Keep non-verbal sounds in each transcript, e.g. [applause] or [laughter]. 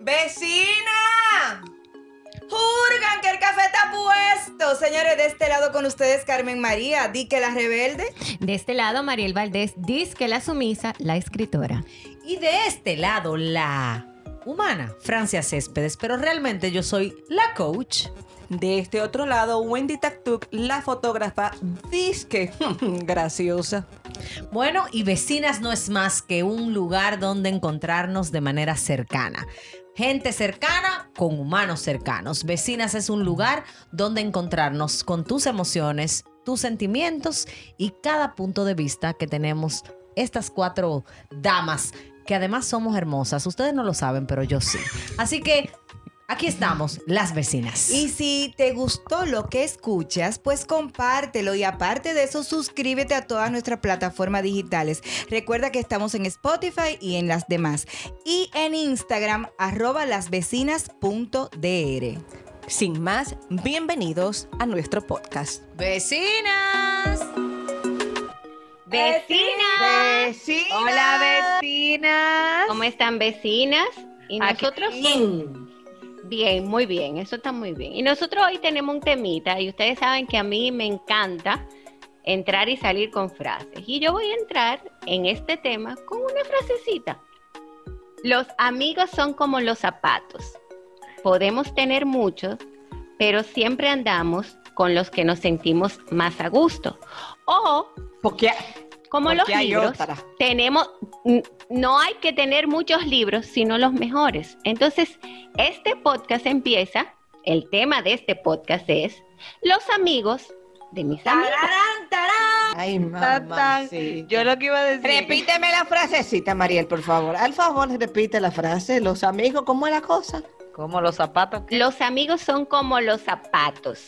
¡Vecina! ¡Jurgan que el café está puesto! Señores, de este lado con ustedes Carmen María, di que la rebelde. De este lado Mariel Valdés, dice que la sumisa, la escritora. Y de este lado la humana, Francia Céspedes, pero realmente yo soy la coach. De este otro lado, Wendy Taktuk, la fotógrafa, disque [laughs] graciosa. Bueno, y Vecinas no es más que un lugar donde encontrarnos de manera cercana. Gente cercana con humanos cercanos. Vecinas es un lugar donde encontrarnos con tus emociones, tus sentimientos y cada punto de vista que tenemos estas cuatro damas que además somos hermosas. Ustedes no lo saben, pero yo sí. Así que Aquí estamos, las vecinas. Y si te gustó lo que escuchas, pues compártelo y aparte de eso, suscríbete a todas nuestras plataformas digitales. Recuerda que estamos en Spotify y en las demás. Y en Instagram, arroba lasvecinas.dr. Sin más, bienvenidos a nuestro podcast. Vecinas. Vecinas. Vecinas. Hola vecinas. ¿Cómo están vecinas? Y nosotros Bien, muy bien, eso está muy bien. Y nosotros hoy tenemos un temita y ustedes saben que a mí me encanta entrar y salir con frases. Y yo voy a entrar en este tema con una frasecita. Los amigos son como los zapatos. Podemos tener muchos, pero siempre andamos con los que nos sentimos más a gusto. O Porque como los Porque libros, tenemos, no hay que tener muchos libros, sino los mejores. Entonces, este podcast empieza, el tema de este podcast es los amigos de mis amigos. Ay, mamá. sí. Yo lo que iba a decir. Repíteme la frasecita, Mariel, por favor. Al favor, repite la frase. Los amigos, ¿cómo es la cosa? Como los zapatos. Los amigos son como los zapatos.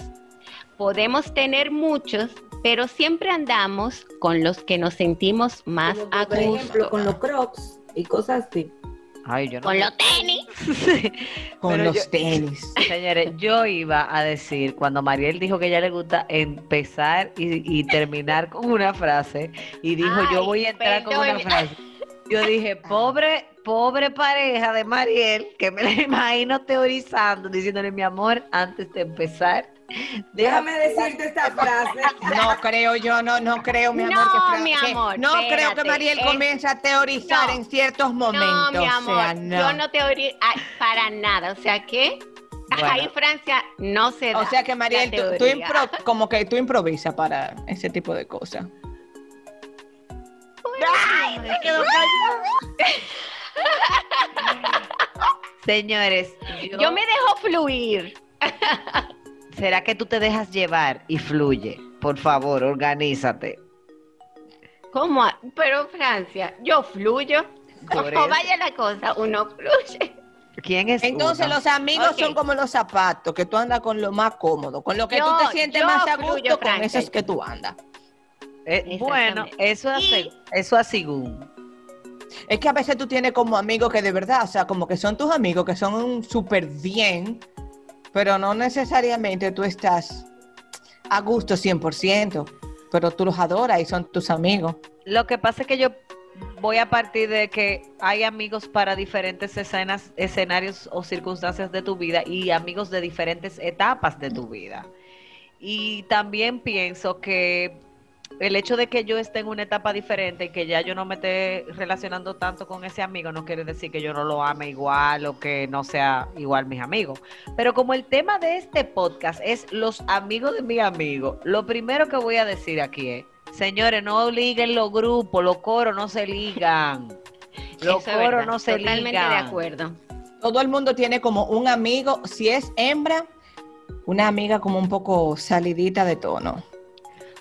Podemos tener muchos, pero siempre andamos con los que nos sentimos más Como, a por ejemplo, gusto. con los crocs y cosas así. Ay, yo no. Con los tenis. [laughs] Con Pero los yo- tenis. [laughs] Señores, yo iba a decir, cuando Mariel dijo que a ella le gusta empezar y, y terminar con una frase, y dijo, yo voy a entrar con una frase. Yo dije, [laughs] pobre, pobre pareja de Mariel, que me la [laughs] imagino teorizando, diciéndole, mi amor, antes de empezar, Déjame decirte esta [laughs] frase. No creo yo, no, no creo, mi amor. No, que mi que- amor, no creo que Mariel es- comience a teorizar No. en ciertos momentos. No, mi amor, o sea, no. yo no teoría para nada. O sea que Bueno. ahí Francia no se da. O sea que Mariel, tú, tú teoría. impro- como que tú improvisas para ese tipo de cosas. Me quedo callada. [laughs] Señores, yo, Yo me dejo fluir. [laughs] ¿será que tú te dejas llevar y fluye? Por favor, organízate. ¿Cómo? a- Pero Francia, yo fluyo. Como [laughs] eso. vaya la cosa, uno fluye. ¿Quién es Entonces uno? los amigos son como los zapatos, que tú andas con lo más cómodo, con lo que Yo- tú te sientes más a fluyo, gusto, con Francia. esos que tú andas. Eh, bueno, eso eso así según. Es que a veces tú tienes como amigos que de verdad, o sea, como que son tus amigos, que son súper bien, pero no necesariamente tú estás a gusto 100%, pero tú los adoras y son tus amigos. Lo que pasa es que yo voy a partir de que hay amigos para diferentes escenas, escenarios o circunstancias de tu vida y amigos de diferentes etapas de tu vida. Y también pienso que el hecho de que yo esté en una etapa diferente y que ya yo no me esté relacionando tanto con ese amigo no quiere decir que yo no lo ame igual o que no sea igual mis amigos. Pero como el tema de este podcast es los amigos de mi amigo, lo primero que voy a decir aquí es, señores, no liguen los grupos, los coros no se ligan. [laughs] Los Eso coros no se Totalmente ligan. de acuerdo. Todo el mundo tiene como un amigo, si es hembra, una amiga como un poco salidita de tono.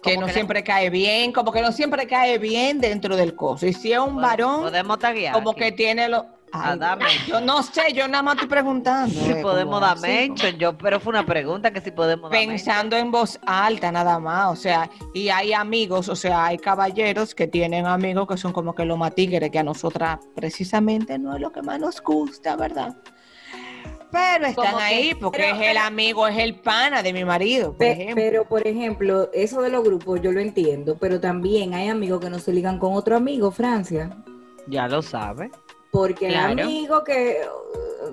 Que no que la- siempre cae bien, como que no siempre cae bien dentro del coso. Y si es un varón, Podemos taguear. como aquí. que tiene lo... Ay, dame. Yo no sé, yo nada más estoy preguntando. Si eh, podemos dar mention, yo, pero fue una pregunta que si podemos dar mention. Pensando en voz alta nada más, o sea, y hay amigos, o sea, hay caballeros que tienen amigos que son como que los más tigres, que a nosotras precisamente no es lo que más nos gusta, ¿verdad? Pero están que- ahí porque pero- es el amigo, es el pana de mi marido, por Pe- ejemplo. pero, por ejemplo, eso de los grupos yo lo entiendo, pero también hay amigos que no se ligan con otro amigo, Francia. Ya lo sabe. Porque Claro. el amigo que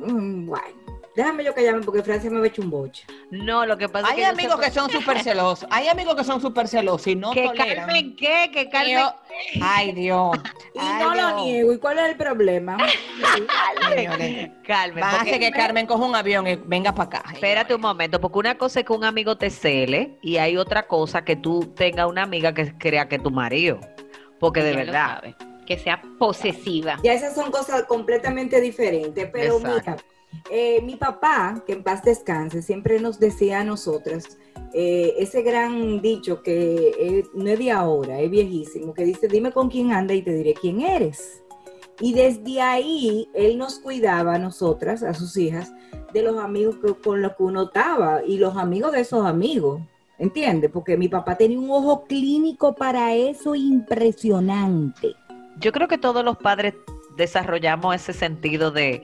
uh, mm, bueno. Déjame yo callarme porque Francia me va a echar un boche. No, lo que pasa Hay es que. amigos que son súper celosos. Hay amigos que son súper celosos y no ¿Que toleran. Carmen qué? ¿Que Carmen Yo- Ay, Dios. Y Ay, no lo niego. ¿Y cuál es el problema? [laughs] Señores, Carmen, Van a porque- hacer que Carmen coja un avión y venga para acá. Espérate un momento, porque una cosa es que un amigo te cele y hay otra cosa que tú tengas una amiga que crea que es tu marido. Porque de verdad. sabe, Que sea posesiva. Ya esas son cosas completamente diferentes. Pero Exacto. mira, eh, mi papá, que en paz descanse, siempre nos decía a nosotras eh, ese gran dicho que eh, no es de ahora, es viejísimo, que dice, dime con quién anda y te diré quién eres. Y desde ahí él nos cuidaba a nosotras, a sus hijas, de los amigos con los que uno estaba y los amigos de esos amigos. ¿Entiendes? Porque mi papá tenía un ojo clínico para eso impresionante. Yo creo que todos los padres desarrollamos ese sentido de,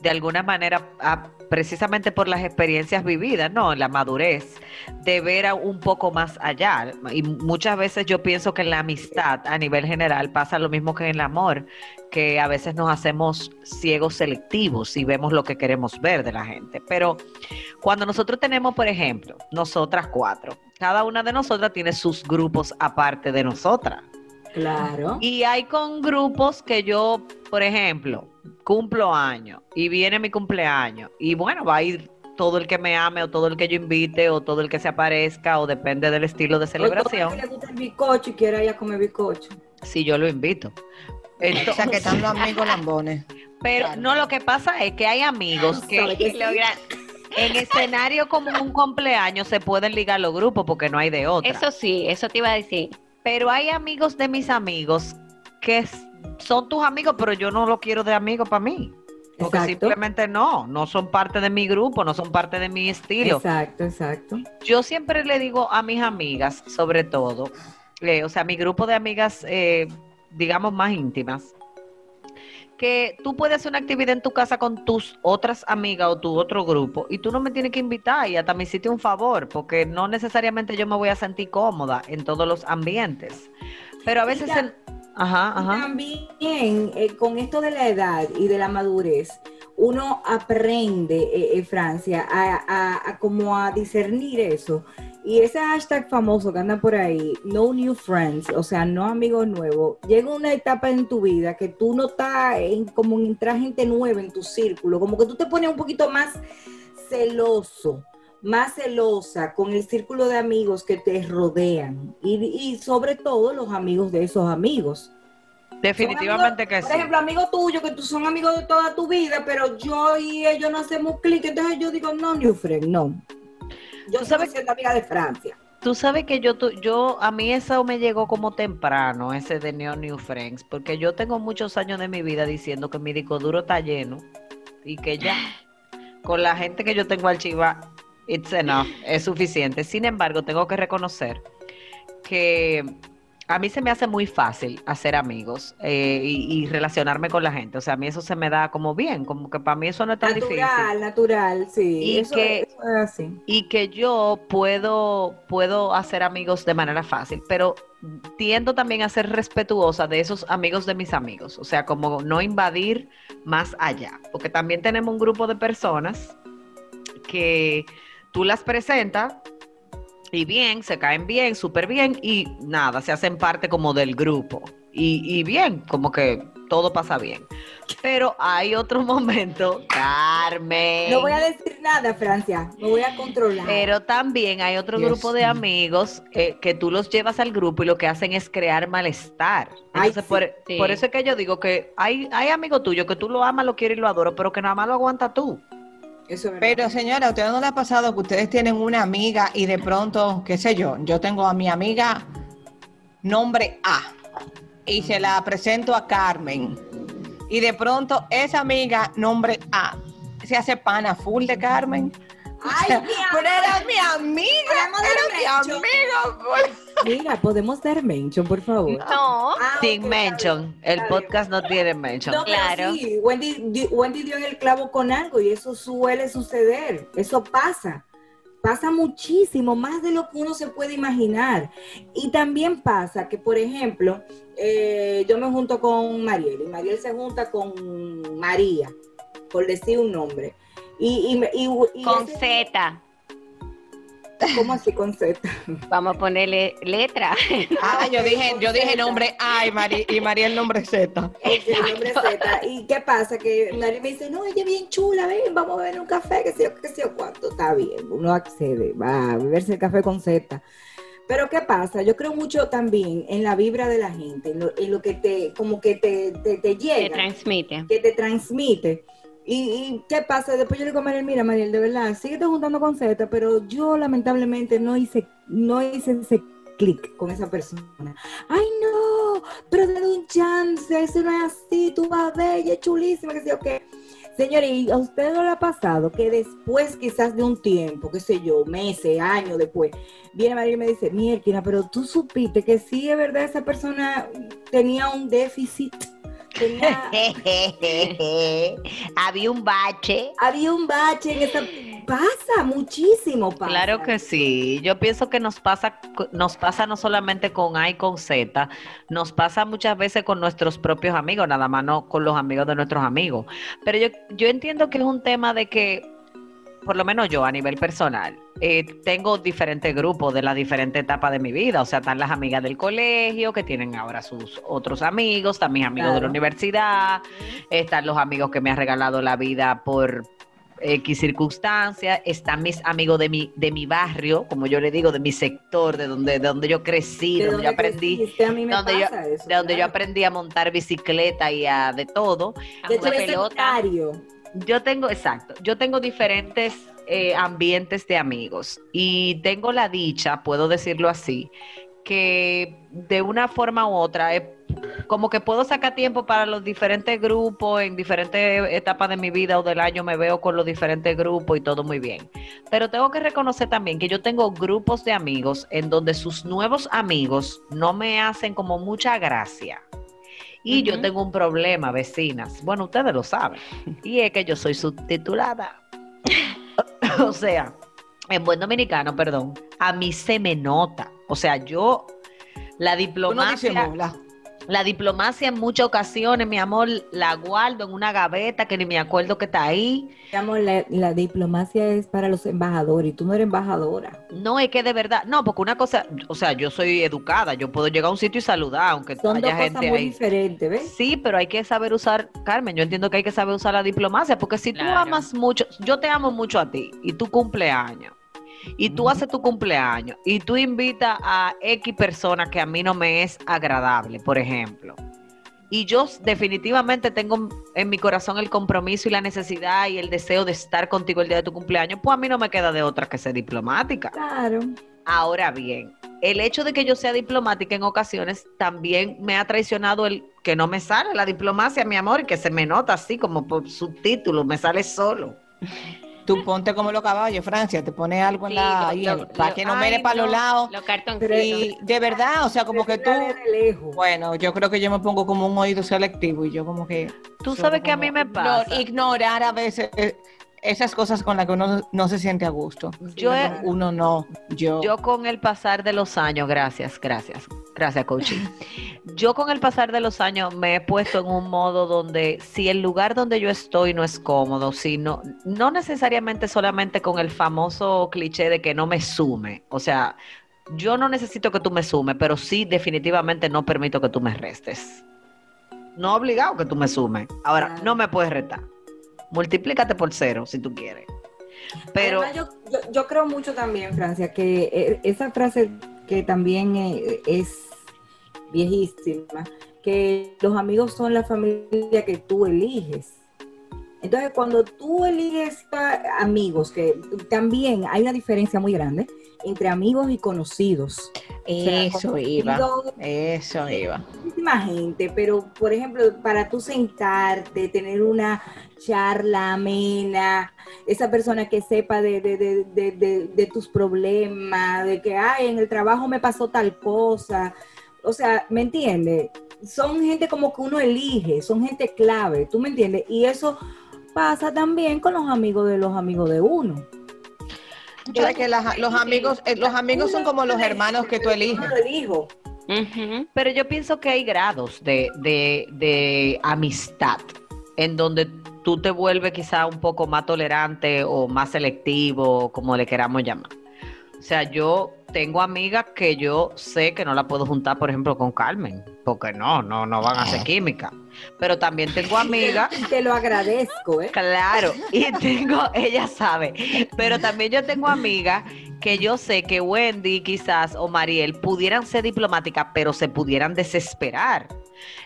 de alguna manera, a- precisamente por las experiencias vividas, ¿no? La madurez, de ver a un poco más allá. Y muchas veces yo pienso que en la amistad a nivel general pasa lo mismo que en el amor, que a veces nos hacemos ciegos selectivos y vemos lo que queremos ver de la gente. Pero cuando nosotros tenemos, por ejemplo, nosotras cuatro, cada una de nosotras tiene sus grupos aparte de nosotras. Claro. Y hay con grupos que yo, por ejemplo, cumplo años y viene mi cumpleaños y bueno, va a ir todo el que me ame o todo el que yo invite o todo el que se aparezca o depende del estilo de O todo celebración, el que le gusta el bizcocho y quiera ir a comer bizcocho. si yo lo invito. O sea, que están los amigos lambones. Pero Claro. no, lo que pasa es que hay amigos Sabe que que [laughs] sí. logran en escenario como un cumpleaños se pueden ligar los grupos porque no hay de otra. Eso sí, eso te iba a decir. Pero hay amigos de mis amigos que son tus amigos, pero yo no lo quiero de amigo para mí. Porque Exacto. simplemente no, no son parte de mi grupo, no son parte de mi estilo. Exacto, exacto. Yo siempre le digo a mis amigas, sobre todo, eh, o sea, mi grupo de amigas, eh, digamos, más íntimas, que tú puedes hacer una actividad en tu casa con tus otras amigas o tu otro grupo y tú no me tienes que invitar y hasta me hiciste un favor, porque no necesariamente yo me voy a sentir cómoda en todos los ambientes. Pero a veces... Ajá, ajá. También eh, con esto de la edad y de la madurez, uno aprende, eh, eh, Francia, a, a- a como a discernir eso. Y ese hashtag famoso que anda por ahí, no new friends, o sea, no amigos nuevos, llega una etapa en tu vida que tú no estás en, como en entrar gente nueva en tu círculo, como que tú te pones un poquito más celoso, más celosa con el círculo de amigos que te rodean y, y sobre todo los amigos de esos amigos. Definitivamente que sí. Por ejemplo, amigos tuyos que tú son amigos de toda tu vida, pero yo y ellos no hacemos clic, entonces yo digo, no, new friend, no. Yo Tú sabes que es amiga de Francia. Tú sabes que yo, tu- yo, a mí eso me llegó como temprano, ese de Neo New Friends, porque yo tengo muchos años de mi vida diciendo que mi disco duro está lleno y que ya con la gente que yo tengo archiva, it's enough, es suficiente. Sin embargo, tengo que reconocer que a mí se me hace muy fácil hacer amigos eh, y, y relacionarme con la gente. O sea, a mí eso se me da como bien, como que para mí eso no es tan difícil. Natural, natural, sí. Y eso, que- eso es así. y que yo puedo, puedo hacer amigos de manera fácil, pero tiendo también a ser respetuosa de esos amigos de mis amigos, o sea, como no invadir más allá, porque también tenemos un grupo de personas que tú las presentas y bien, se caen bien, súper bien y nada, se hacen parte como del grupo y, y bien, como que todo pasa bien. Pero hay otro [laughs] momento, Carmen. No voy a decir nada, Francia, me voy a controlar. Pero también hay otro Dios grupo de amigos eh, que tú los llevas al grupo y lo que hacen es crear malestar. Ay, Entonces, sí. por, Sí. por eso es que yo digo que hay, hay amigos tuyos que tú lo amas, lo quieres y lo adoras, pero que nada más lo aguanta tú. Pero señora, ¿a ustedes no les ha pasado que ustedes tienen una amiga y de pronto, qué sé yo, yo tengo a mi amiga nombre A y se la presento a Carmen y de pronto esa amiga nombre A se hace pana full de Carmen? [laughs] Ay, mi Pero era mi amiga, era mi full. Mira, podemos dar mention, por favor. No. Ah, Sin ok, mention. está El bien. podcast no tiene mention. No, Claro. sí, Wendy, Wendy dio en el clavo con algo y eso suele suceder, eso pasa, pasa muchísimo, más de lo que uno se puede imaginar. Y también pasa que, por ejemplo, eh, yo me junto con Mariel y Mariel se junta con María. por decir un nombre. Y, y, y, con Z. ¿Cómo así con Z? Vamos a ponerle letra. [laughs] Ah, yo dije, yo dije nombre A y María, y María el nombre Z. el nombre Z. ¿Y qué pasa? Que María me dice, no, ella es bien chula, ven, vamos a beber un café, que sé yo, que sé yo cuánto. Está bien, uno accede, va a beberse el café con Z. Pero ¿qué pasa? Yo creo mucho también en la vibra de la gente, en lo, que te, como que te, te, te llega. Te transmite. Que te transmite. ¿Y, qué pasa? Después yo le digo a Mariel, mira Mariel, de verdad, sigue juntando con Z, pero yo lamentablemente no hice, no hice ese clic con esa persona. Ay, no, pero dale un chance, eso no es así, tú vas bella, chulísima, que sé yo qué. Señores, ¿y a usted no le ha pasado que después quizás de un tiempo, qué sé yo, meses, años después, viene Mariel y me dice, Mierkina, pero tú supiste que sí es verdad esa persona tenía un déficit [laughs] Había un bache. Había un bache en esa... Pasa muchísimo, Claro que sí. Yo pienso que nos pasa, nos pasa no solamente con A y con Z, nos pasa muchas veces con nuestros propios amigos, nada más no con los amigos de nuestros amigos. Pero yo, yo entiendo que es un tema de que por lo menos yo a nivel personal, eh, tengo diferentes grupos de las diferentes etapas de mi vida. O sea, están las amigas del colegio que tienen ahora sus otros amigos, están mis amigos de la universidad, están los amigos que me han regalado la vida por X circunstancias, están mis amigos de mi, de mi barrio, como yo le digo, de mi sector, de donde, de donde yo crecí, de donde, yo aprendí, donde yo, de donde yo aprendí a montar bicicleta y a de todo, de pelota. Yo tengo, exacto, yo tengo diferentes eh, ambientes de amigos y tengo la dicha, puedo decirlo así, que de una forma u otra, como que puedo sacar tiempo para los diferentes grupos, en diferentes etapas de mi vida o del año me veo con los diferentes grupos y todo muy bien. Pero tengo que reconocer también que yo tengo grupos de amigos en donde sus nuevos amigos no me hacen como mucha gracia. Y yo tengo un problema, vecinas. Bueno, ustedes lo saben. [laughs] Y es que yo soy subtitulada. [laughs] o sea, en buen dominicano, perdón, a mí se me nota. O sea, yo, la diplomacia... La diplomacia en muchas ocasiones, mi amor, la guardo en una gaveta que ni me acuerdo que está ahí. Mi amor, la, diplomacia es para los embajadores y tú no eres embajadora. No, es que de verdad, no, porque una cosa, o sea, yo soy educada, yo puedo llegar a un sitio y saludar, aunque Son haya dos cosas muy diferentes, ¿ves? Sí, pero hay que saber usar, Carmen, yo entiendo que hay que saber usar la diplomacia, porque si tú amas mucho, yo te amo mucho a ti y tu cumpleaños y tú haces tu cumpleaños y tú invitas a X personas que a mí no me es agradable, por ejemplo. Y yo definitivamente tengo en mi corazón el compromiso y la necesidad y el deseo de estar contigo el día de tu cumpleaños, pues a mí no me queda de otra que ser diplomática. Claro. Ahora bien, el hecho de que yo sea diplomática en ocasiones también me ha traicionado el que no me sale la diplomacia, mi amor, y que se me nota así como por subtítulos, me sale solo. [laughs] Tú ponte como los caballos, Francia, te pone algo en la. para que no mire para los lados. Los Y de verdad, o sea, como que tú. Bueno, yo creo que yo me pongo como un oído selectivo y yo como que. Tú sabes que a mí me pasa. ignorar a veces eh, esas cosas con las que uno no se siente a gusto. Yo, uno no, yo. Yo con el pasar de los años, gracias, gracias, gracias, coaching. yo con el pasar de los años me he puesto en un modo donde si el lugar donde yo estoy no es cómodo, sino no necesariamente solamente con el famoso cliché de que no me sume, o sea, yo no necesito que tú me sumes, pero sí definitivamente no permito que tú me restes. No obligado que tú me sumes. Ahora, no me puedes retar multiplícate por cero si tú quieres. Pero yo, creo mucho también, Francia, que eh, esa frase que también eh, es viejísima, que los amigos son la familia que tú eliges. Entonces, cuando tú eliges amigos, que también hay una diferencia muy grande entre amigos y conocidos. Eso iba. Eso iba. Muchísima gente, pero por ejemplo, para tú sentarte, tener una charla amena, esa persona que sepa de, de, tus problemas, de que, ay, en el trabajo me pasó tal cosa. O sea, ¿me entiendes? Son gente como que uno elige, son gente clave, ¿tú me entiendes? Y eso pasa también con los amigos de los amigos de uno. Yo que los amigos, eh, los amigos son como los hermanos que tú eliges. Pero yo pienso que hay grados de, de amistad en donde tú te vuelves quizá un poco más tolerante o más selectivo, como le queramos llamar. O sea, yo tengo amigas que yo sé que no la puedo juntar, por ejemplo, con Carmen, porque no, no, no van a hacer química. Pero también tengo amigas. [laughs] Te lo agradezco, ¿eh? Claro, y tengo, ella sabe, pero también yo tengo amigas que yo sé que Wendy quizás o Mariel pudieran ser diplomáticas, pero se pudieran desesperar.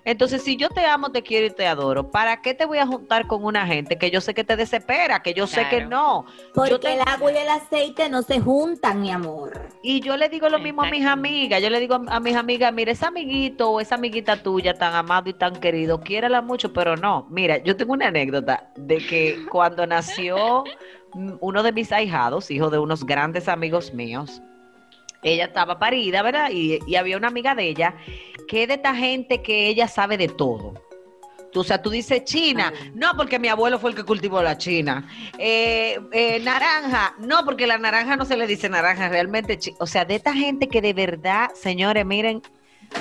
Entonces, si yo te amo, te quiero y te adoro, ¿para qué te voy a juntar con una gente que yo sé que te desespera, que yo sé que no? Porque el agua y el aceite no se juntan, mi amor. Y yo le digo lo mismo a mis amigas, yo le digo a, mis amigas, mira, ese amiguito o esa amiguita tuya tan amado y tan querido, quiérala mucho, pero no. Mira, yo tengo una anécdota de que cuando nació uno de mis ahijados, hijo de unos grandes amigos míos, ella estaba parida, ¿verdad? Y, y había una amiga de ella que de esta gente que ella sabe de todo. O sea, tú dices China, no porque mi abuelo fue el que cultivó la China. Eh, eh, naranja, no porque la naranja no se le dice naranja realmente. O sea, de esta gente que de verdad, señores, miren,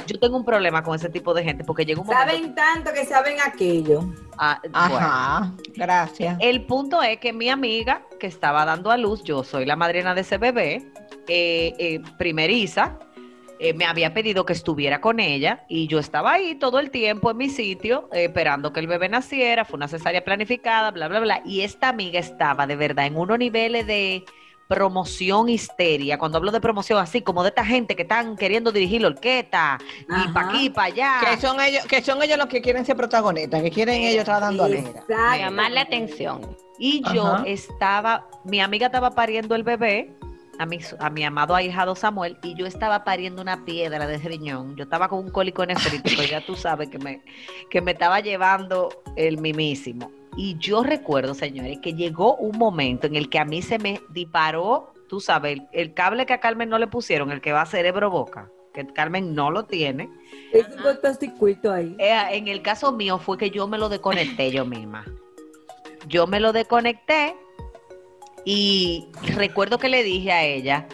yo tengo un problema con ese tipo de gente porque llega un momento... Saben tanto que saben aquello. Ah, Ajá, gracias. El punto es que mi amiga que estaba dando a luz, yo soy la madrina de ese bebé, eh, primeriza, eh, me había pedido que estuviera con ella y yo estaba ahí todo el tiempo en mi sitio eh, esperando que el bebé naciera, fue una cesárea planificada, bla, bla, bla. Y esta amiga estaba de verdad en unos niveles de promoción histeria. Cuando hablo de promoción, así como de esta gente que están queriendo dirigir la orquesta y para aquí, para allá. Que son ellos, que son ellos los que quieren ser protagonistas, que quieren ellos estar dando Llamar la atención. Y yo estaba, mi amiga estaba pariendo el bebé a mi, a mi amado ahijado Samuel y yo estaba pariendo una piedra de riñón. Yo estaba con un cólico nefrítico, [laughs] ya tú sabes que me, que me estaba llevando el mimísimo. Y yo recuerdo, señores, que llegó un momento en el que a mí se me disparó, tú sabes, el, cable que a Carmen no le pusieron, el que va a cerebro boca, que Carmen no lo tiene. Es un ahí. Eh, en el caso mío fue que yo me lo desconecté yo misma. Yo me lo desconecté y recuerdo que le dije a ella,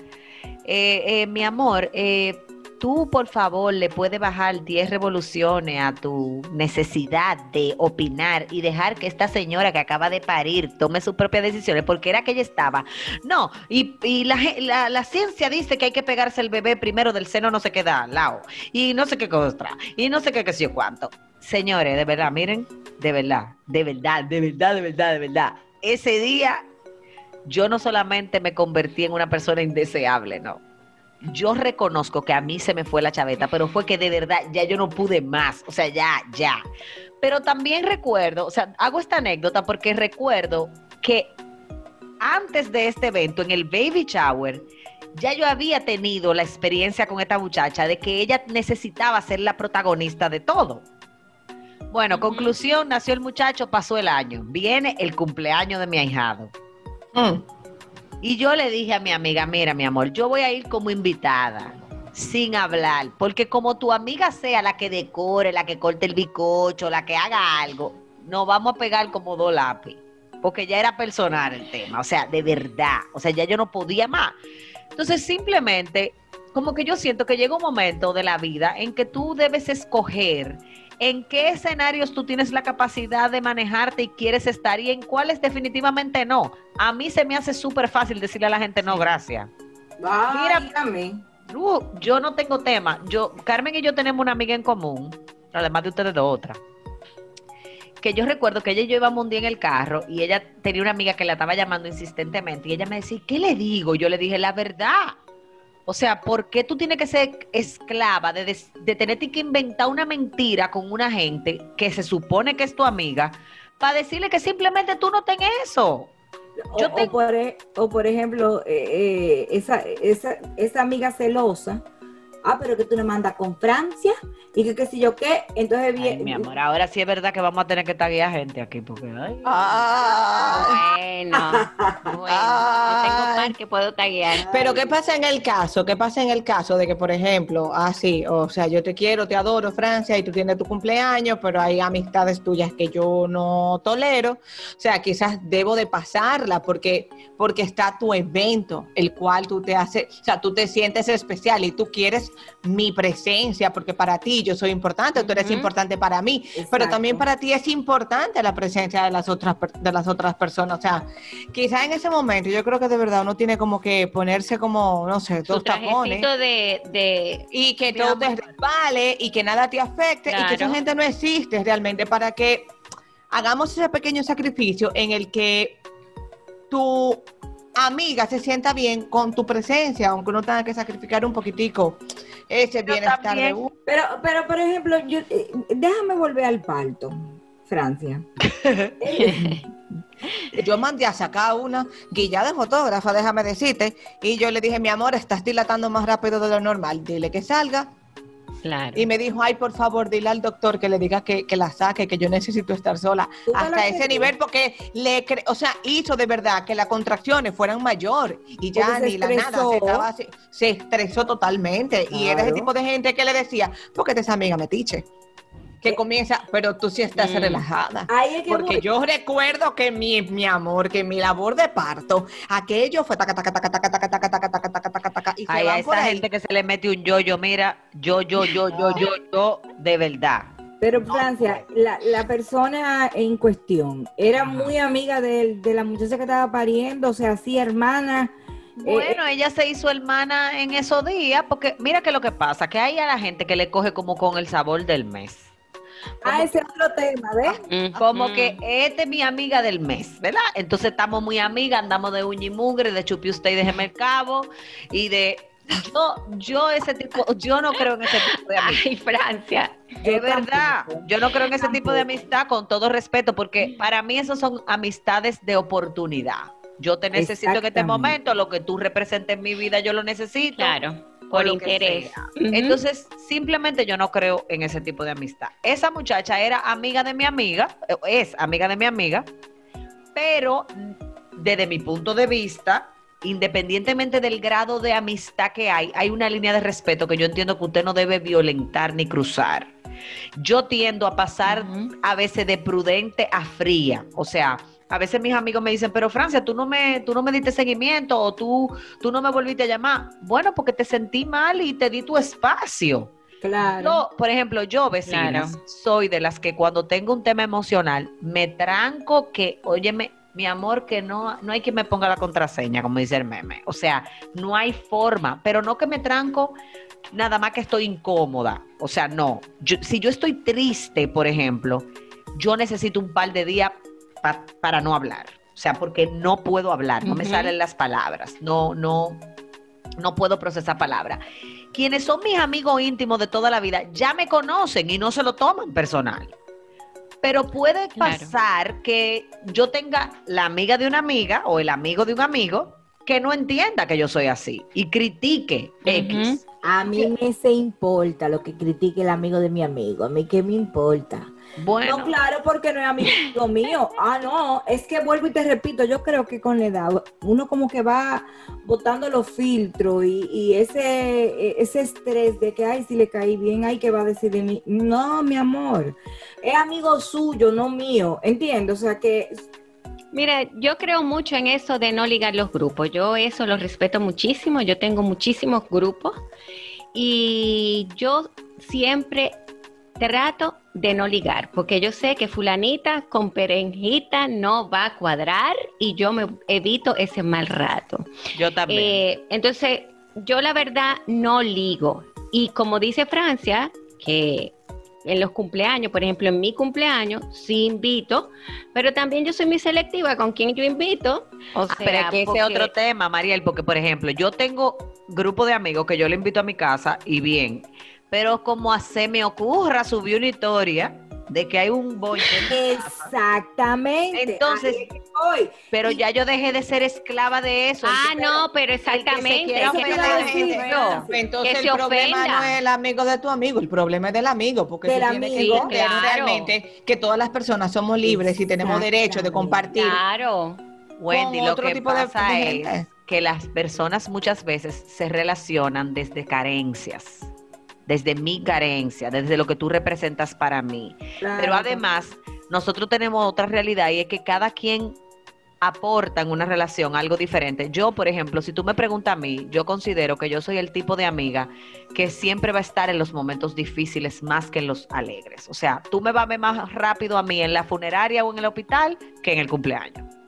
eh, eh, mi amor, eh, tú por favor le puedes bajar 10 revoluciones a tu necesidad de opinar y dejar que esta señora que acaba de parir tome sus propias decisiones, porque era que ella estaba. No, y, la, ciencia dice que hay que pegarse el bebé primero del seno, no se queda al lado, y no sé qué cosa, y no sé qué, qué sé yo cuánto. Señores, de verdad, miren, de verdad, de verdad, de verdad, de verdad, de verdad. Ese día yo no solamente me convertí en una persona indeseable, no. Yo reconozco que a mí se me fue la chaveta, pero fue que de verdad ya yo no pude más, o sea, ya, ya. Pero también recuerdo, o sea, hago esta anécdota porque recuerdo que antes de este evento, en el baby shower, ya yo había tenido la experiencia con esta muchacha de que ella necesitaba ser la protagonista de todo. Bueno, conclusión, nació el muchacho, pasó el año, viene el cumpleaños de mi ahijado. Mm. Y yo le dije a mi amiga, mira mi amor, yo voy a ir como invitada, sin hablar, porque como tu amiga sea la que decore, la que corte el bicocho, la que haga algo, nos vamos a pegar como dos lápiz, porque ya era personal el tema, o sea, de verdad, o sea, ya yo no podía más. Entonces simplemente, como que yo siento que llega un momento de la vida en que tú debes escoger en qué escenarios tú tienes la capacidad de manejarte y quieres estar y en cuáles definitivamente no. A mí se me hace súper fácil decirle a la gente no, gracias. Mira, uh, yo no tengo tema. Yo, Carmen y yo tenemos una amiga en común, además de ustedes de otra. Que yo recuerdo que ella y yo íbamos un día en el carro y ella tenía una amiga que la estaba llamando insistentemente y ella me decía, ¿qué le digo? Yo le dije, la verdad. O sea, ¿por qué tú tienes que ser esclava de, de, tenerte que inventar una mentira con una gente que se supone que es tu amiga para decirle que simplemente tú no tenés eso? Yo o, por, e, o, por, ejemplo, eh, eh, esa, esa, esa amiga celosa ah, pero que tú me mandas con Francia y que qué sé yo qué, entonces bien. Mi amor, ahora sí es verdad que vamos a tener que taguear gente aquí porque ay. Ah. bueno, bueno, tengo par que puedo taguear. Pero qué pasa en el caso, qué pasa en el caso de que por ejemplo, así, ah, o sea, yo te quiero, te adoro Francia y tú tienes tu cumpleaños, pero hay amistades tuyas que yo no tolero, o sea, quizás debo de pasarla porque porque está tu evento, el cual tú te haces, o sea, tú te sientes especial y tú quieres es mi presencia, porque para ti yo soy importante, tú eres importante para mí, pero también para ti es importante la presencia de las otras de las otras personas. O sea, quizá en ese momento yo creo que de verdad uno tiene como que ponerse como, no sé, dos tapones. De, de, y que todo te resbale y que nada te afecte y que esa gente no existe realmente para que hagamos ese pequeño sacrificio en el que tu amiga se sienta bien con tu presencia, aunque uno tenga que sacrificar un poquitico ese bienestar de uno. Pero, pero por ejemplo, yo, eh, déjame volver al parto, Francia. [laughs] yo mandé a sacar una guilla de fotógrafa, déjame decirte, y yo le dije, mi amor, estás dilatando más rápido de lo normal, dile que salga y me dijo, ay, por favor, dile al doctor que le diga que, la saque, que yo necesito estar sola. Hasta ese nivel, porque le o sea, hizo de verdad que las contracciones fueran mayor y ya ni la nada, se, estresó. totalmente. Y era ese tipo de gente que le decía, porque te esa amiga metiche que comienza, pero tú sí estás relajada. porque yo recuerdo que mi, mi amor, que mi labor de parto, aquello fue taca, taca, taca, taca, taca, taca, taca, taca, taca, taca, taca, y Ay, a esa gente que se le mete un yo, yo, mira, yo, yo, yo, yo, yo, yo, de verdad. Pero Francia, la, la persona en cuestión era muy amiga de, de la muchacha que estaba pariendo, o sea, sí, hermana. Bueno, ella se hizo hermana en esos días, porque mira que lo que pasa, que hay a la gente que le coge como con el sabor del mes. Ah, ese otro tema, ¿ves? Como que esta es mi amiga del mes, ¿verdad? Entonces estamos muy amigas, andamos de uña y mugre, de chupi usted y déjeme el cabo, y de yo, yo ese tipo, yo no creo en ese tipo de [laughs] amistad. Ay, Francia. De verdad, yo no creo en ese tipo de amistad con todo respeto, porque para mí esos son amistades de oportunidad. Yo te necesito en este momento, lo que tú representes en mi vida, yo lo necesito. Claro por interés. Entonces, simplemente yo no creo en ese tipo de amistad. Esa muchacha era amiga de mi amiga, eh, es amiga de mi amiga, pero desde mi punto de vista, independientemente del grado de amistad que hay, hay una línea de respeto que yo entiendo que usted no debe violentar ni cruzar. Yo tiendo a pasar a veces de prudente a fría, o sea, a veces mis amigos me dicen, pero Francia, tú no me, tú no me diste seguimiento o tú, tú no me volviste a llamar. Bueno, porque te sentí mal y te di tu espacio. Claro. por ejemplo, yo, vecina, soy de las que cuando tengo un tema emocional, me tranco que, óyeme, mi amor, que no, no hay que me ponga la contraseña, como dice el meme. O sea, no hay forma, pero no que me tranco nada más que estoy incómoda. O sea, no. si yo estoy triste, por ejemplo, yo necesito un par de días para no hablar. O sea, porque no puedo hablar, no me salen las palabras, no, no, no puedo procesar palabras. Quienes son mis amigos íntimos de toda la vida ya me conocen y no se lo toman personal. Pero puede pasar que yo tenga la amiga de una amiga o el amigo de un amigo que no entienda que yo soy así y critique X. A mí me se importa lo que critique el amigo de mi amigo. A mí qué me importa. Bueno. No, claro, porque no es amigo mío. Ah, no, es que vuelvo y te repito, yo creo que con la edad uno como que va botando los filtros y, ese, e, ese estrés de que, ay, si le caí bien, ay, que va a decir de mí? No, mi amor, es amigo suyo, no mío, entiendo, o sea que... Mire, yo creo mucho en eso de no ligar los grupos. Yo eso lo respeto muchísimo. Yo tengo muchísimos grupos y yo siempre trato de no ligar, porque yo sé que fulanita con perenjita no va a cuadrar y yo me evito ese mal rato. Yo también. Eh, entonces, yo la verdad no ligo. Y como dice Francia, que en los cumpleaños, por ejemplo, en mi cumpleaños, sí invito, pero también yo soy muy selectiva con quien yo invito. O sea, pero que ese otro tema, Mariel, porque por ejemplo, yo tengo grupo de amigos que yo le invito a mi casa y bien, pero como a se me ocurra, subir una historia de que hay un boy. Exactamente. Entonces, pero ya yo dejé de ser esclava de eso. Ah, no, pero exactamente. Entonces el problema no es el amigo de tu amigo, el problema es del amigo, porque del amigo, que realmente que todas las personas somos libres y tenemos derecho de compartir. Claro. Wendy, lo que pasa es que las personas muchas veces se relacionan desde carencias desde mi carencia, desde lo que tú representas para mí. Pero además, nosotros tenemos otra realidad y es que cada quien aporta en una relación algo diferente. Yo, por ejemplo, si tú me preguntas a mí, yo considero que yo soy el tipo de amiga que siempre va a estar en los momentos difíciles más que en los alegres. O sea, tú me vas a ver más rápido a mí en la funeraria o en el hospital que en el cumpleaños.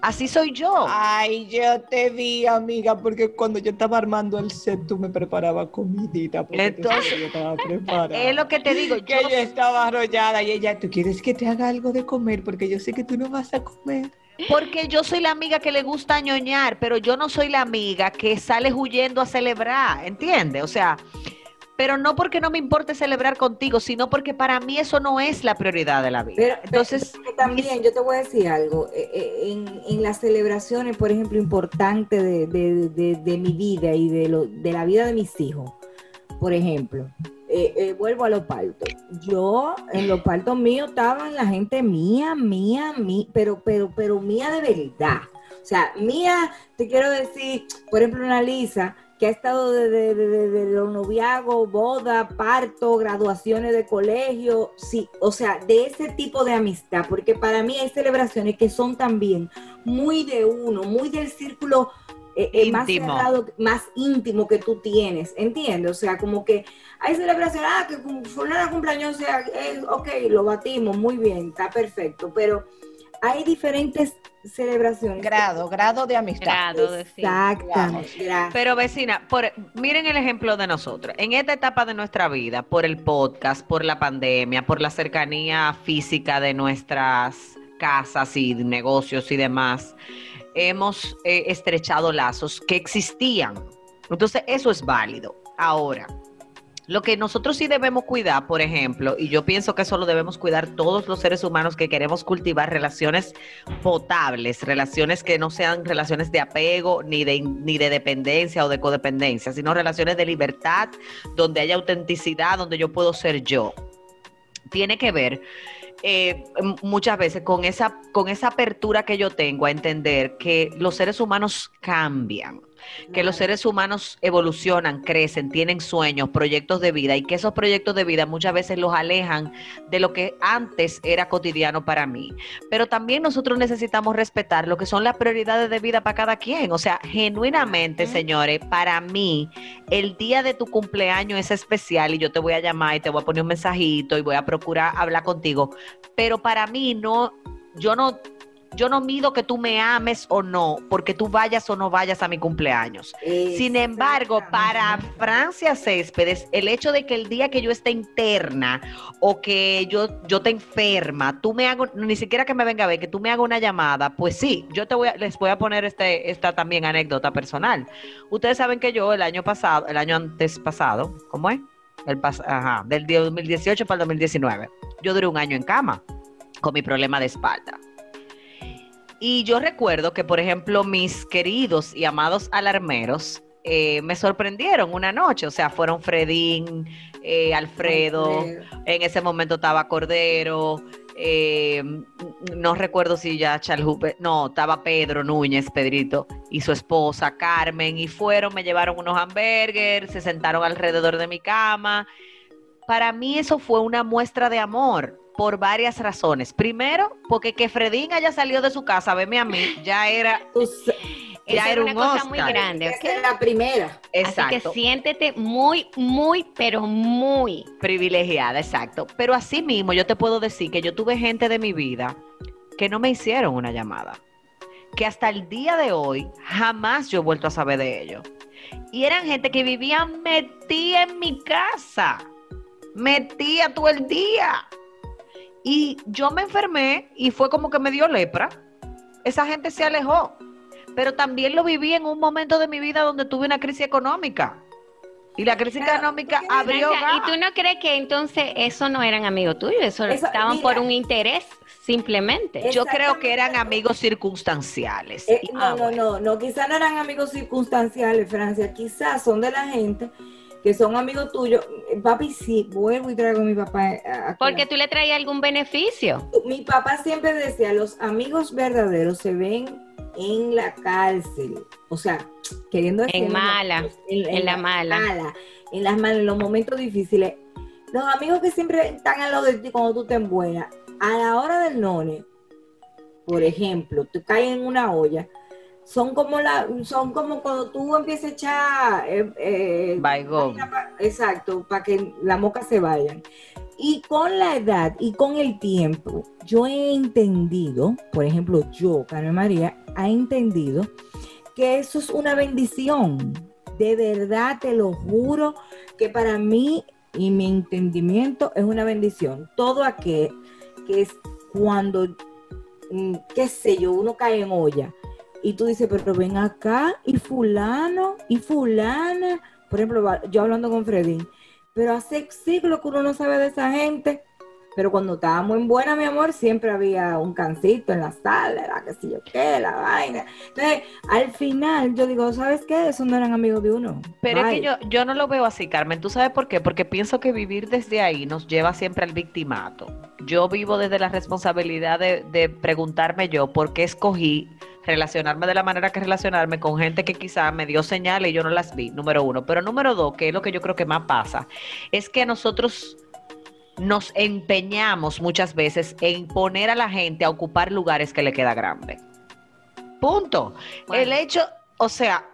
Así soy yo. Ay, yo te vi, amiga, porque cuando yo estaba armando el set, tú me preparabas comidita. Porque Entonces, yo estaba preparada. Es lo que te digo. Que yo estaba arrollada y ella, ¿tú quieres que te haga algo de comer? Porque yo sé que tú no vas a comer. Porque yo soy la amiga que le gusta ñoñar, pero yo no soy la amiga que sale huyendo a celebrar, ¿entiendes? O sea, pero no porque no me importe celebrar contigo, sino porque para mí eso no es la prioridad de la vida. Pero, Entonces, pero también yo te voy a decir algo, eh, eh, en, en las celebraciones, por ejemplo, importantes de, de- de- de mi vida y de, lo, de la vida de mis hijos, por ejemplo, eh, eh, vuelvo a los partos. Yo, en los partos míos, estaban la gente mía, mía, mía, pero, pero, pero mía de verdad. O sea, mía, te quiero decir, por ejemplo, una Lisa que ha estado desde de, de- de los noviazgos, boda, parto, graduaciones de colegio, sí, o sea, de ese tipo de amistad, porque para mí hay celebraciones que son también muy de uno, muy del círculo eh, eh, más Íntimo. cerrado, más íntimo que tú tienes, ¿entiendes? O sea, como que hay celebraciones, ah, que fulana cumpleaños, o sea, eh, ok, lo batimos, muy bien, está perfecto, pero hay diferentes celebraciones. Grado, grado de amistad. Grado de sí. Exactamente. Pero vecina, por, miren el ejemplo de nosotros. En esta etapa de nuestra vida, por el podcast, por la pandemia, por la cercanía física de nuestras casas y negocios y demás, hemos eh, estrechado lazos que existían. Entonces, eso es válido. Ahora, lo que nosotros sí debemos cuidar, por ejemplo, y yo pienso que eso lo debemos cuidar todos los seres humanos que queremos cultivar relaciones potables, relaciones que no sean relaciones de apego ni de, ni de dependencia o de codependencia, sino relaciones de libertad, donde haya autenticidad, donde yo puedo ser yo. Tiene que ver eh, muchas veces con esa, con esa apertura que yo tengo a entender que los seres humanos cambian que los seres humanos evolucionan, crecen, tienen sueños, proyectos de vida y que esos proyectos de vida muchas veces los alejan de lo que antes era cotidiano para mí. Pero también nosotros necesitamos respetar lo que son las prioridades de vida para cada quien. O sea, genuinamente, señores, para mí el día de tu cumpleaños es especial y yo te voy a llamar y te voy a poner un mensajito y voy a procurar hablar contigo. Pero para mí no, yo no yo no mido que tú me ames o no, porque tú vayas o no vayas a mi cumpleaños. Sin embargo, para Francia Céspedes, el hecho de que el día que yo esté interna o que yo, yo te enferma, tú me hago, ni siquiera que me venga a ver, que tú me hagas una llamada, pues sí, yo te voy a- les voy a poner este, esta también anécdota personal. Ustedes saben que yo el año pasado, el año antes pasado, ¿cómo es? El pas- ajá, del día 2018 para el 2019, yo duré un año en cama con mi problema de espalda. Y yo recuerdo que, por ejemplo, mis queridos y amados alarmeros eh, me sorprendieron una noche. O sea, fueron Fredín, eh, Alfredo, en ese momento estaba Cordero, eh, no recuerdo si ya Chalhupe, no, estaba Pedro Núñez, Pedrito, y su esposa Carmen, y fueron, me llevaron unos hamburgers, se sentaron alrededor de mi cama. Para mí eso fue una muestra de amor por varias razones. Primero, porque que Fredín haya salido de su casa a verme a mí, ya era, [laughs] ya era una un cosa Oscar. muy grande, Esa ¿ok? es la primera. Exacto. Así que siéntete muy, muy, pero muy. privilegiada, exacto. Pero así mismo yo te puedo decir que yo tuve gente de mi vida que no me hicieron una llamada. Que hasta el día de hoy jamás yo he vuelto a saber de ellos. Y eran gente que vivían metida en mi casa. Metía todo el día. Y yo me enfermé y fue como que me dio lepra. Esa gente se alejó. Pero también lo viví en un momento de mi vida donde tuve una crisis económica. Y la crisis económica abrió Francia, ¿Y tú no crees que entonces eso no eran amigos tuyos? Eso, Eso, estaban mira. por un interés, simplemente. Yo creo que eran amigos circunstanciales. Eh, Y- no, ah, no, bueno. no, no, quizás no eran amigos circunstanciales, Francia, quizás son de la gente que son amigos tuyos. Papi, sí, vuelvo y traigo a mi papá. eh, a- Porque tú le traías algún beneficio. Mi papá siempre decía, los amigos verdaderos se ven en la cárcel. O sea, queriendo decir... En mala, en la mala. En las malas, en los momentos difíciles. Los amigos que siempre están a lo de ti cuando tú te buena, a la hora del none, por ejemplo, te caen en una olla, son como la, son como cuando tú empiezas a echar eh, eh, exacto, para que la moca se vayan. Y con la edad y con el tiempo, yo he entendido, por ejemplo, yo, Carmen María, ha entendido que eso es una bendición. De verdad, te lo juro, que para mí y mi entendimiento es una bendición. Todo aquel que es cuando, mm, qué sé yo, uno cae en olla y tú dices, pero ven acá y fulano y fulana, por ejemplo, yo hablando con Freddy, pero hace siglos que uno no sabe de esa gente. Pero cuando estábamos en buena, mi amor, siempre había un cancito en la sala, la que sé yo qué, la vaina. Entonces, al final, yo digo, ¿sabes qué? Esos no eran amigos de uno. Pero es que yo, yo no lo veo así, Carmen. ¿Tú sabes por qué? Porque pienso que vivir desde ahí nos lleva siempre al victimato. Yo vivo desde la responsabilidad de, de preguntarme yo por qué escogí relacionarme de la manera que relacionarme con gente que quizá me dio señales y yo no las vi, número uno. Pero número dos, que es lo que yo creo que más pasa, es que nosotros nos empeñamos muchas veces en poner a la gente a ocupar lugares que le queda grande. Punto. El hecho, o sea,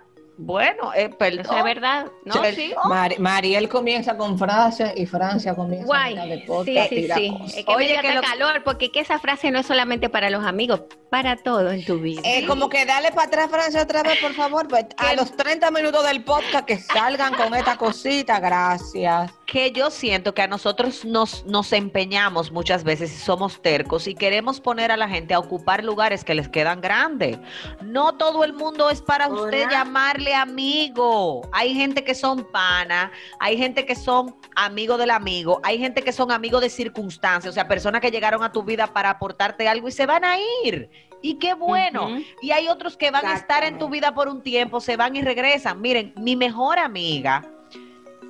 bueno, eh, perdón. Eso es verdad. No, sí. Mariel comienza con Francia y Francia comienza Guay. con Sí, sí, sí. Es que Oye, me que calor, porque que esa frase no es solamente para los amigos, para todo en tu vida. Eh, como que dale para atrás, Francia, otra vez, por favor. Pues, a los 30 minutos del podcast que salgan con esta cosita, gracias que yo siento que a nosotros nos, nos empeñamos muchas veces y somos tercos y queremos poner a la gente a ocupar lugares que les quedan grandes. No todo el mundo es para usted llamarle amigo. Hay gente que son pana, hay gente que son amigos del amigo, hay gente que son amigos de circunstancias, o sea, personas que llegaron a tu vida para aportarte algo y se van a ir. Y qué bueno. Y hay otros que van a estar en tu vida por un tiempo, se van y regresan. Miren, mi mejor amiga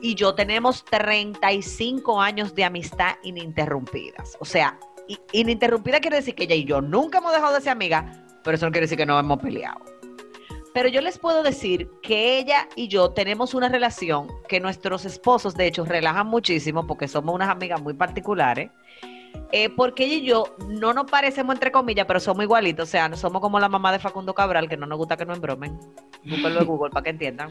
y yo tenemos 35 años de amistad ininterrumpidas. O sea, ininterrumpida quiere decir que ella y yo nunca hemos dejado de ser amigas, pero eso no quiere decir que no hemos peleado. Pero yo les puedo decir que ella y yo tenemos una relación que nuestros esposos, de hecho, relajan muchísimo porque somos unas amigas muy particulares. Porque ella y yo no nos parecemos entre comillas, pero somos igualitos. O sea, no somos como la mamá de Facundo Cabral, que no nos gusta que nos embromen. Búsquenlo de Google para que entiendan.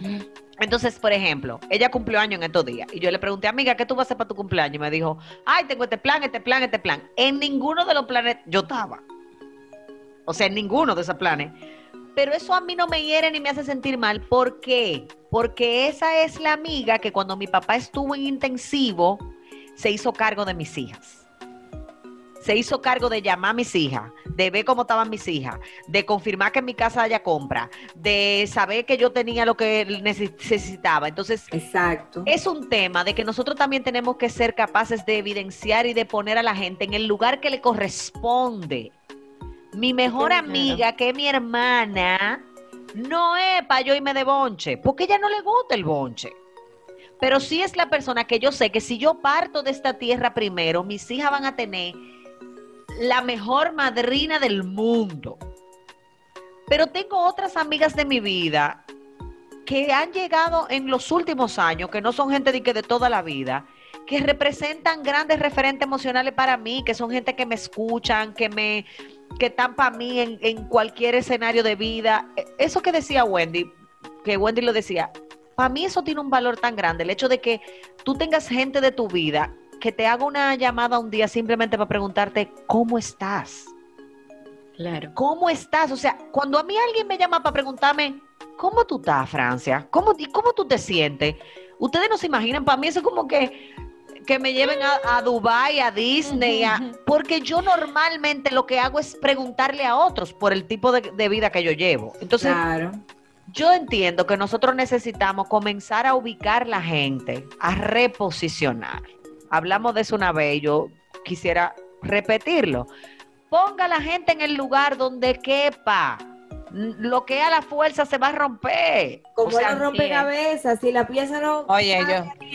Entonces, por ejemplo, ella cumplió año en estos días. Y yo le pregunté, amiga, ¿qué tú vas a hacer para tu cumpleaños? Y me dijo, ay, tengo este plan, este plan, este plan. En ninguno de los planes yo estaba. O sea, en ninguno de esos planes. Pero eso a mí no me hiere ni me hace sentir mal. ¿Por qué? Porque esa es la amiga que cuando mi papá estuvo en intensivo, se hizo cargo de mis hijas se hizo cargo de llamar a mis hijas, de ver cómo estaban mis hijas, de confirmar que en mi casa haya compra, de saber que yo tenía lo que necesitaba. Entonces, Exacto. es un tema de que nosotros también tenemos que ser capaces de evidenciar y de poner a la gente en el lugar que le corresponde. Mi mejor amiga, que es mi hermana, no es para yo irme de bonche, porque ella no le gusta el bonche pero sí es la persona que yo sé que si yo parto de esta tierra primero, mis hijas van a tener la mejor madrina del mundo. Pero tengo otras amigas de mi vida que han llegado en los últimos años, que no son gente de, que de toda la vida, que representan grandes referentes emocionales para mí, que son gente que me escuchan, que me que están para mí en, cualquier escenario de vida. E, eso que decía Wendy, que Wendy lo decía, para mí eso tiene un valor tan grande, el hecho de que tú tengas gente de tu vida que te haga una llamada un día simplemente para preguntarte cómo estás. Claro. ¿Cómo estás? O sea, cuando a mí alguien me llama para preguntarme, ¿cómo tú estás, Francia? ¿Cómo, cómo tú te sientes? Ustedes no se imaginan, para mí eso es como que, que me lleven a, a Dubai, a Disney, porque yo normalmente lo que hago es preguntarle a otros por el tipo de, de vida que yo llevo. Entonces, claro. yo entiendo que nosotros necesitamos comenzar a ubicar la gente, a reposicionar hablamos de eso una vez y yo quisiera repetirlo. Ponga a la gente en el lugar donde quepa. Lo que a la fuerza se va a romper. Como o rompe cabeza, si la pieza no. Oye,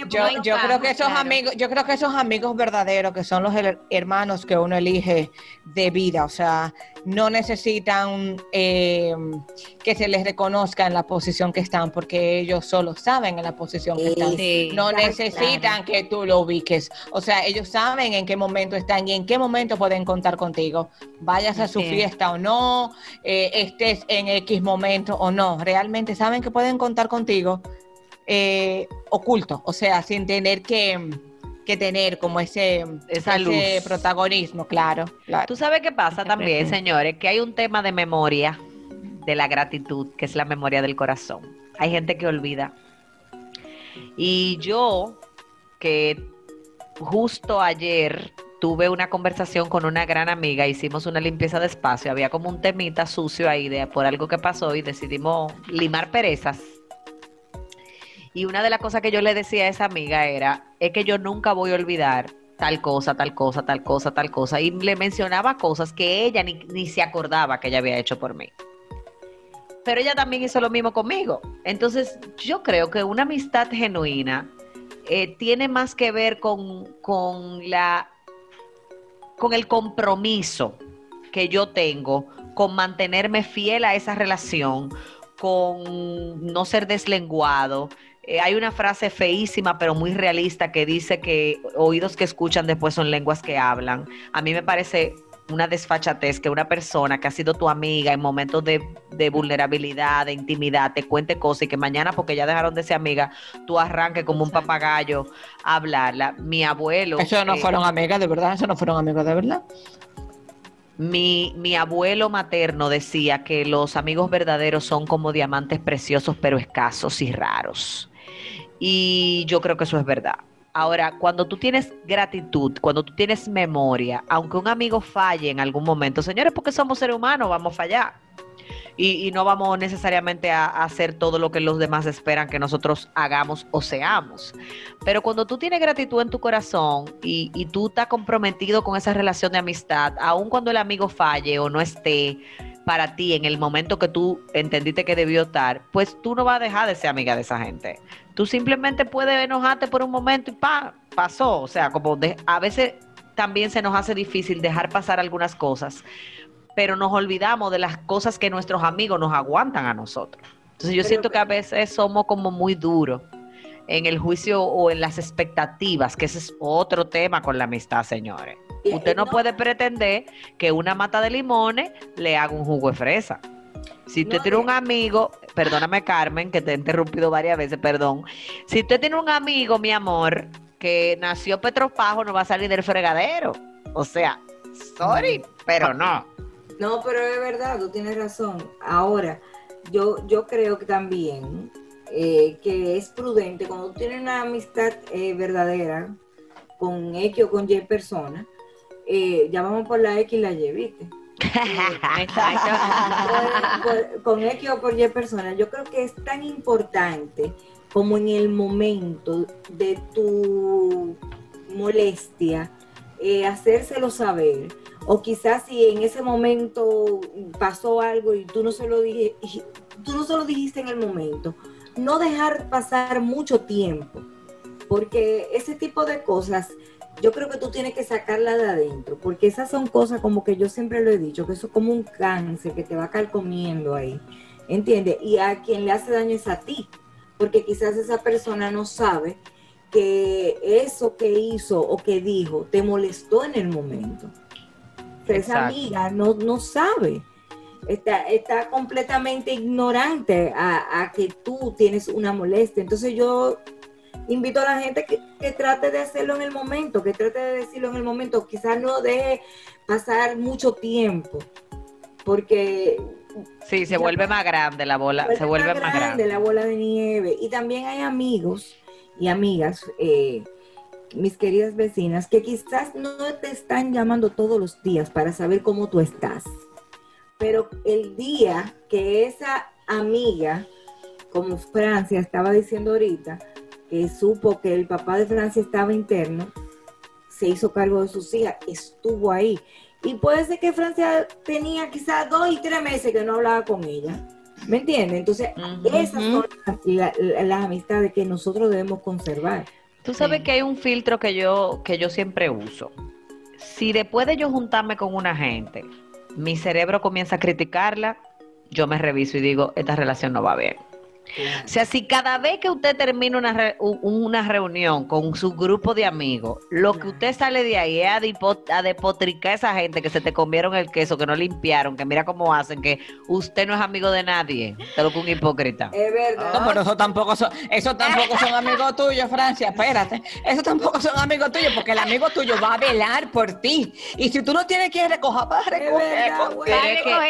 yo, yo, creo que esos amigos, yo creo que esos amigos verdaderos, que son los hermanos que uno elige de vida, o sea, no necesitan eh, que se les reconozca en la posición que están, porque ellos solo saben en la posición que están. no necesitan que tú lo ubiques. O sea, ellos saben en qué momento están y en qué momento pueden contar contigo. Vayas a su fiesta o no, eh, estés en X momento o no. Realmente saben que pueden contar contigo eh, oculto, o sea, sin tener que, tener como ese, ese protagonismo, claro, Tú sabes qué pasa también, señores, que hay un tema de memoria de la gratitud, que es la memoria del corazón. Hay gente que olvida. Y yo, que justo ayer tuve una conversación con una gran amiga, hicimos una limpieza de espacio, había como un temita sucio ahí de, por algo que pasó y decidimos limar perezas. Y una de las cosas que yo le decía a esa amiga era, es que yo nunca voy a olvidar tal cosa, tal cosa, tal cosa, tal cosa. Y le mencionaba cosas que ella ni, ni se acordaba que ella había hecho por mí. Pero ella también hizo lo mismo conmigo. Entonces yo creo que una amistad genuina eh, tiene más que ver con, con la con el compromiso que yo tengo con mantenerme fiel a esa relación, con no ser deslenguado. Eh, hay una frase feísima pero muy realista que dice que oídos que escuchan después son lenguas que hablan. A mí me parece una desfachatez que una persona que ha sido tu amiga en momentos de, vulnerabilidad, de intimidad, te cuente cosas y que mañana, porque ya dejaron de ser amiga, tú arranques como un papagayo a hablarla. Mi abuelo. Eso no eh, fueron amigas, de verdad, eso no fueron amigos, de verdad. Mi, mi abuelo materno decía que los amigos verdaderos son como diamantes preciosos, pero escasos y raros. Y yo creo que eso es verdad. Ahora, cuando tú tienes gratitud, cuando tú tienes memoria, aunque un amigo falle en algún momento, señores, porque somos seres humanos, vamos a fallar. Y, no vamos necesariamente a, hacer todo lo que los demás esperan que nosotros hagamos o seamos. Pero cuando tú tienes gratitud en tu corazón y, tú estás comprometido con esa relación de amistad, aun cuando el amigo falle o no esté, para ti en el momento que tú entendiste que debió estar, pues tú no vas a dejar de ser amiga de esa gente. Tú simplemente puedes enojarte por un momento y pa, pasó. O sea, como a veces también se nos hace difícil dejar pasar algunas cosas, pero nos olvidamos de las cosas que nuestros amigos nos aguantan a nosotros. Entonces yo siento que a veces somos como muy duros en el juicio o en las expectativas, que ese es otro tema con la amistad, señores. Usted no, puede pretender que una mata de limones le haga un jugo de fresa. Si usted tiene un amigo, perdóname Carmen, que te he interrumpido varias veces, perdón. Si usted tiene un amigo, mi amor, que nació Petropajo, no va a salir del fregadero. O sea, sorry, pero no. No, pero es verdad, tú tienes razón. Ahora, yo, yo creo que también eh, que es prudente cuando tú tienes una amistad eh, verdadera con X o con Y persona, eh, llamamos por la X y la Y, ¿viste? Con, X o por Y personas, yo creo que es tan importante como en el momento de tu molestia, eh, hacérselo saber. O quizás si en ese momento pasó algo y tú no se lo dije, tú no se lo dijiste en el momento, no dejar pasar mucho tiempo, porque ese tipo de cosas yo creo que tú tienes que sacarla de adentro, porque esas son cosas como que yo siempre lo he dicho, que eso es como un cáncer que te va a caer comiendo ahí, ¿entiendes? Y a quien le hace daño es a ti, porque quizás esa persona no sabe que eso que hizo o que dijo te molestó en el momento. esa amiga no, no sabe. Está, está completamente ignorante a, a que tú tienes una molestia. Entonces yo invito a la gente que, trate de hacerlo en el momento, que trate de decirlo en el momento, quizás no deje pasar mucho tiempo, porque... Sí, se vuelve más grande la bola, se vuelve más, grande, la bola de nieve. Y también hay amigos y amigas, eh, mis queridas vecinas, que quizás no te están llamando todos los días para saber cómo tú estás, pero el día que esa amiga, como Francia estaba diciendo ahorita, que supo que el papá de Francia estaba interno, se hizo cargo de sus hijas, estuvo ahí. Y puede ser que Francia tenía quizás dos y tres meses que no hablaba con ella. ¿Me entiendes? Entonces, esas son las, amistades que nosotros debemos conservar. Tú sabes que hay un filtro que yo, que yo siempre uso. Si después de yo juntarme con una gente, mi cerebro comienza a criticarla, yo me reviso y digo, esta relación no va bien. O sea, si cada vez que usted termina una, una reunión con su grupo de amigos, lo que usted sale de ahí es a, depotricar a esa gente que se te comieron el queso, que no limpiaron, que mira cómo hacen, que usted no es amigo de nadie, te lo un hipócrita. Es verdad. No, pero eso tampoco son, eso tampoco son [laughs] amigos tuyos, Francia, espérate. Eso tampoco son amigos tuyos, porque el amigo tuyo va a velar por ti. Y si tú no tienes que recoger, vas a recoger.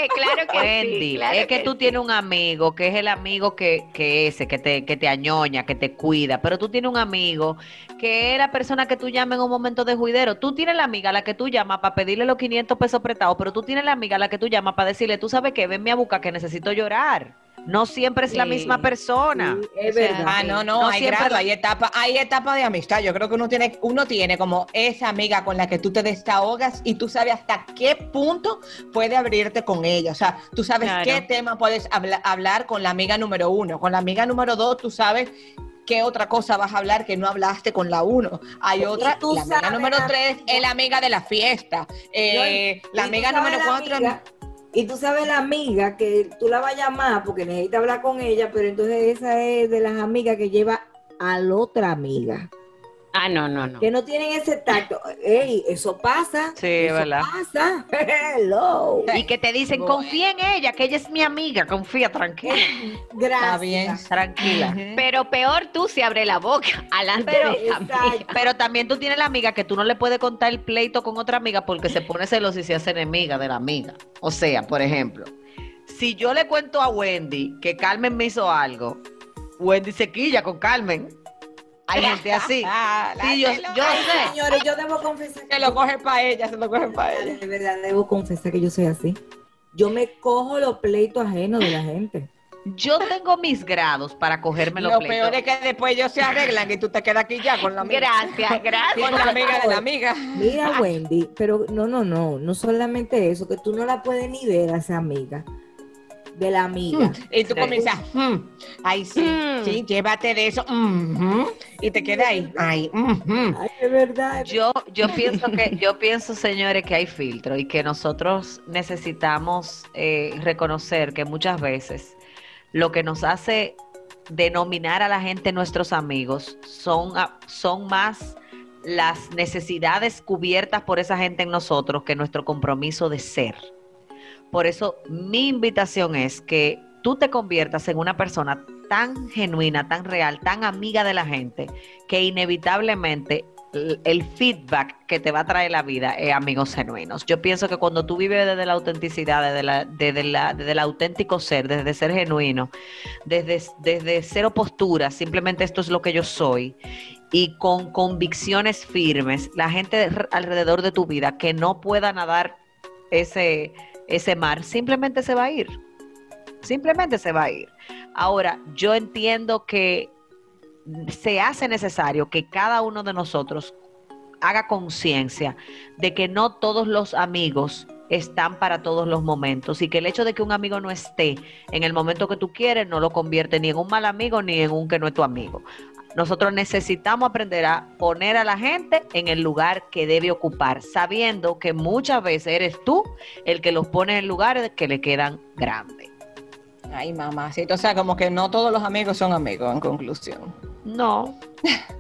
claro que sí, es que, tú tienes un amigo que es el amigo que que ese, que te, que te añoña, que te cuida, pero tú tienes un amigo que es la persona que tú llamas en un momento de juidero. Tú tienes la amiga a la que tú llamas para pedirle los 500 pesos prestados, pero tú tienes la amiga a la que tú llamas para decirle, tú sabes que venme a buscar que necesito llorar. No siempre es la misma persona. es verdad. Ah, no, no, hay grado, hay etapas, hay etapas de amistad. Yo creo que uno tiene, uno tiene como esa amiga con la que tú te desahogas y tú sabes hasta qué punto puede abrirte con ella. O sea, tú sabes qué tema puedes hablar con la amiga número uno. Con la amiga número dos, tú sabes qué otra cosa vas a hablar que no hablaste con la uno. Hay otra, la amiga número tres es la amiga de la fiesta. Eh, la amiga número cuatro. Y tú sabes la amiga que tú la vas a llamar porque necesitas hablar con ella, pero entonces esa es de las amigas que lleva a la otra amiga. Ah, no, no, no. Que no tienen ese tacto. Ey, eso pasa. Sí, eso ¿verdad? pasa. [laughs] Hello. Y que te dicen, confía en ella, que ella es mi amiga, confía, tranquila. Gracias. Está bien, tranquila. Pero peor tú si abre la boca [laughs] alante pero, de amiga. Pero también tú tienes la amiga que tú no le puedes contar el pleito con otra amiga porque se pone celosa y se hace enemiga de la amiga. O sea, por ejemplo, si yo le cuento a Wendy que Carmen me hizo algo, Wendy se quilla con Carmen. Hay gente así. [laughs] Ah, sí, yo, yo sé. Señores, yo debo confesar. Que se lo coge para ella, se lo coge para ella. De verdad, debo confesar que yo soy así. Yo me cojo los pleitos ajenos de la gente. Yo tengo mis grados para cogerme los Lo pleitos. Lo peor es que después ellos se arreglan y tú te quedas aquí ya con la amiga. Gracias, [laughs] gracias. Con la amiga de la amiga. Mira, Wendy, pero no, no, no, no solamente eso, que tú no la puedes ni ver a esa amiga de la amiga. Y tú comienzas, hmm, ay, sí, hmm. sí, llévate de eso, y te queda ahí, ay, ay, es verdad. Yo, yo pienso que, yo pienso, señores, que hay filtro y que nosotros necesitamos eh, reconocer que muchas veces lo que nos hace denominar a la gente nuestros amigos son, son más las necesidades cubiertas por esa gente en nosotros que nuestro compromiso de ser. Por eso mi invitación es que tú te conviertas en una persona tan genuina, tan real, tan amiga de la gente, que inevitablemente el feedback que te va a traer la vida es amigos genuinos. Yo pienso que cuando tú vives desde la autenticidad, desde, la, desde, el auténtico ser, desde ser genuino, desde, desde cero postura, simplemente esto es lo que yo soy, y con convicciones firmes, la gente alrededor de tu vida que no pueda nadar ese, ese mar, simplemente se va a ir. Simplemente se va a ir. Ahora, yo entiendo que se hace necesario que cada uno de nosotros haga conciencia de que no todos los amigos están para todos los momentos y que el hecho de que un amigo no esté en el momento que tú quieres no lo convierte ni en un mal amigo ni en un que no es tu amigo. Nosotros necesitamos aprender a poner a la gente en el lugar que debe ocupar, sabiendo que muchas veces eres tú el que los pone en lugares que le quedan grandes. Ay, mamá, sí, o sea, como que no todos los amigos son amigos, en conclusión. No. [laughs]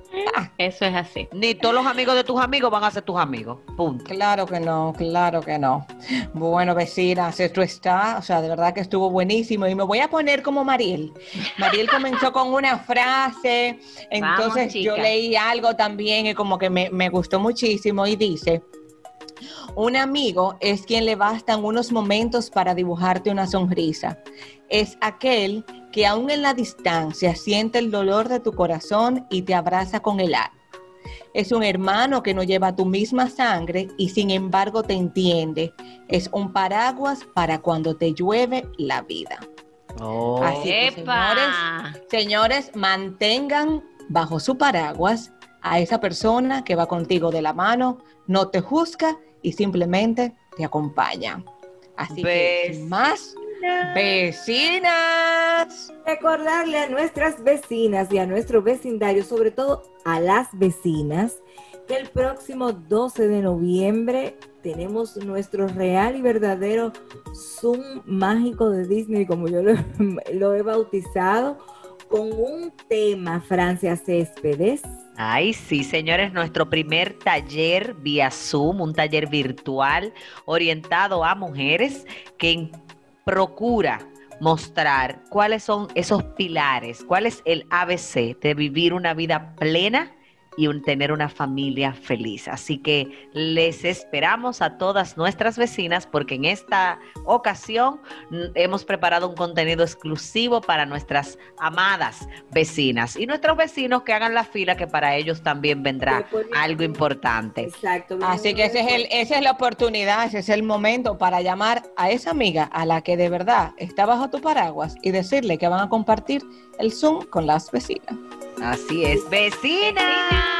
Eso es así. Ni todos los amigos de tus amigos van a ser tus amigos. Punto. Claro que no, claro que no. Bueno, vecinas, esto está, o sea, de verdad que estuvo buenísimo. Y me voy a poner como Mariel. Mariel comenzó con una frase, entonces yo leí algo también y como que me, me gustó muchísimo y dice. Un amigo es quien le bastan unos momentos para dibujarte una sonrisa. Es aquel que aún en la distancia siente el dolor de tu corazón y te abraza con el alma. Es un hermano que no lleva tu misma sangre y sin embargo te entiende. Es un paraguas para cuando te llueve la vida. Oh. Así que, señores, señores, mantengan bajo su paraguas a esa persona que va contigo de la mano, no te juzga y simplemente te acompaña. Así que, más vecinas. Recordarle a nuestras vecinas y a nuestro vecindario, sobre todo a las vecinas, que el próximo 12 de noviembre tenemos nuestro real y verdadero Zoom mágico de Disney, como yo lo, [laughs] lo he bautizado, con un tema, Francia Céspedes. Ay, sí, señores, nuestro primer taller vía Zoom, un taller virtual orientado a mujeres que procura mostrar cuáles son esos pilares, cuál es el ABC de vivir una vida plena y un, tener una familia feliz. Así que les esperamos a todas nuestras vecinas porque en esta ocasión hemos preparado un contenido exclusivo para nuestras amadas vecinas y nuestros vecinos que hagan la fila que para ellos también vendrá algo importante. Exacto. Así que ese es el, esa es la oportunidad, ese es el momento para llamar a esa amiga a la que de verdad está bajo tu paraguas y decirle que van a compartir el Zoom con las vecinas. Así es, vecinas.